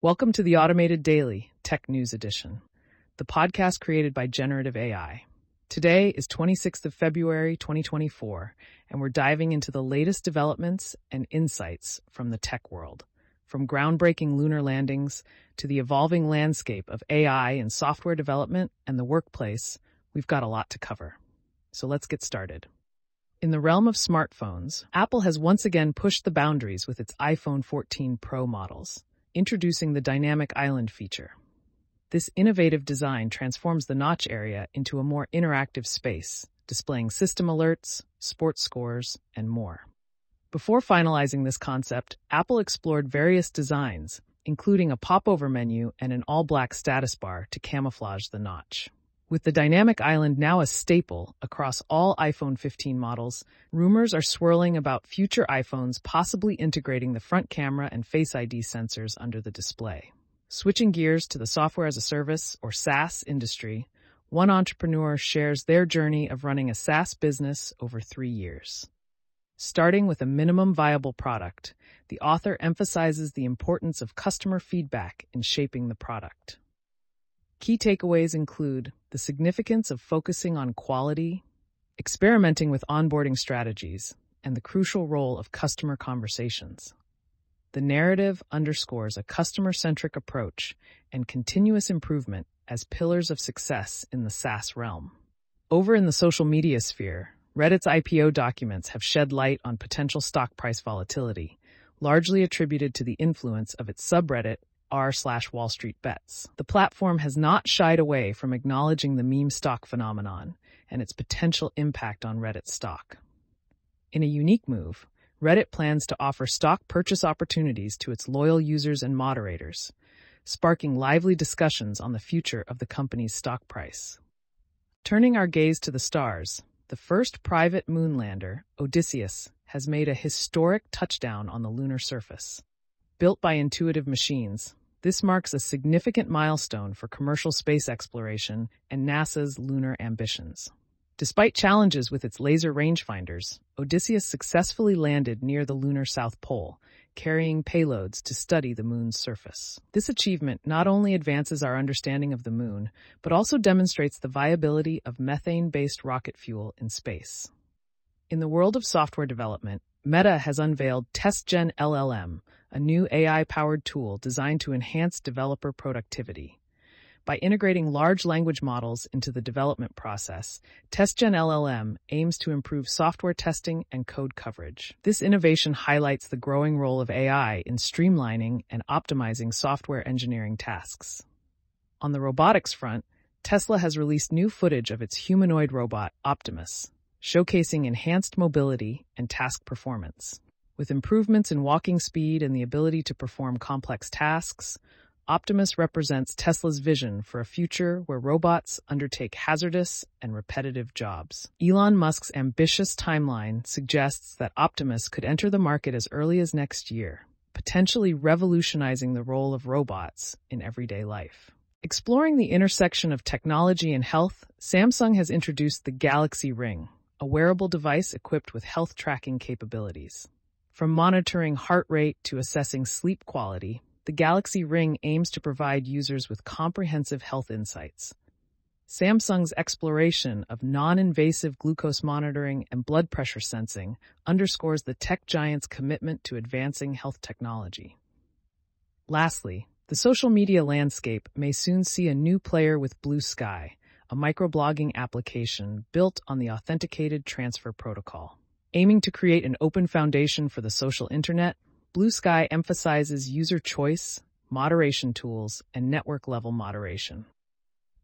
Welcome to the Automated Daily Tech News Edition, the podcast created by Generative AI. Today is 26th of February 2024, and we're diving into the latest developments and insights from the tech world. From groundbreaking lunar landings to the evolving landscape of AI in software development and the workplace, we've got a lot to cover. So let's get started. In the realm of smartphones, Apple has once again pushed the boundaries with its iPhone 14 Pro models introducing the Dynamic Island feature. This innovative design transforms the notch area into a more interactive space, displaying system alerts, sports scores, and more. Before finalizing this concept, Apple explored various designs, including a popover menu and an all-black status bar to camouflage the notch. With the dynamic island now a staple across all iPhone 15 models, rumors are swirling about future iPhones possibly integrating the front camera and Face ID sensors under the display. Switching gears to the software as a service or SaaS industry, one entrepreneur shares their journey of running a SaaS business over three years. Starting with a minimum viable product, the author emphasizes the importance of customer feedback in shaping the product. Key takeaways include the significance of focusing on quality, experimenting with onboarding strategies, and the crucial role of customer conversations. The narrative underscores a customer centric approach and continuous improvement as pillars of success in the SaaS realm. Over in the social media sphere, Reddit's IPO documents have shed light on potential stock price volatility, largely attributed to the influence of its subreddit r slash Wall Street Bets. The platform has not shied away from acknowledging the meme stock phenomenon and its potential impact on Reddit stock. In a unique move, Reddit plans to offer stock purchase opportunities to its loyal users and moderators, sparking lively discussions on the future of the company's stock price. Turning our gaze to the stars, the first private moonlander, Odysseus, has made a historic touchdown on the lunar surface. Built by intuitive machines, this marks a significant milestone for commercial space exploration and NASA's lunar ambitions. Despite challenges with its laser rangefinders, Odysseus successfully landed near the lunar South Pole, carrying payloads to study the moon's surface. This achievement not only advances our understanding of the moon, but also demonstrates the viability of methane-based rocket fuel in space. In the world of software development, Meta has unveiled TestGen LLM, a new AI-powered tool designed to enhance developer productivity. By integrating large language models into the development process, TestGen LLM aims to improve software testing and code coverage. This innovation highlights the growing role of AI in streamlining and optimizing software engineering tasks. On the robotics front, Tesla has released new footage of its humanoid robot, Optimus, showcasing enhanced mobility and task performance. With improvements in walking speed and the ability to perform complex tasks, Optimus represents Tesla's vision for a future where robots undertake hazardous and repetitive jobs. Elon Musk's ambitious timeline suggests that Optimus could enter the market as early as next year, potentially revolutionizing the role of robots in everyday life. Exploring the intersection of technology and health, Samsung has introduced the Galaxy Ring, a wearable device equipped with health tracking capabilities. From monitoring heart rate to assessing sleep quality, the Galaxy Ring aims to provide users with comprehensive health insights. Samsung's exploration of non-invasive glucose monitoring and blood pressure sensing underscores the tech giant's commitment to advancing health technology. Lastly, the social media landscape may soon see a new player with BlueSky, a microblogging application built on the Authenticated Transfer Protocol. Aiming to create an open foundation for the social internet, BlueSky emphasizes user choice, moderation tools, and network-level moderation.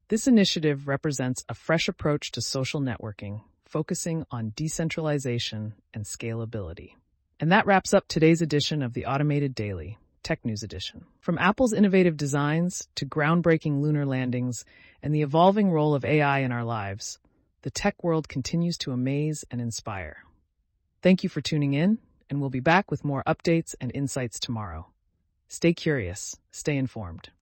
This initiative represents a fresh approach to social networking, focusing on decentralization and scalability. And that wraps up today's edition of the Automated Daily, Tech News Edition. From Apple's innovative designs to groundbreaking lunar landings and the evolving role of AI in our lives, the tech world continues to amaze and inspire. Thank you for tuning in, and we'll be back with more updates and insights tomorrow. Stay curious, stay informed.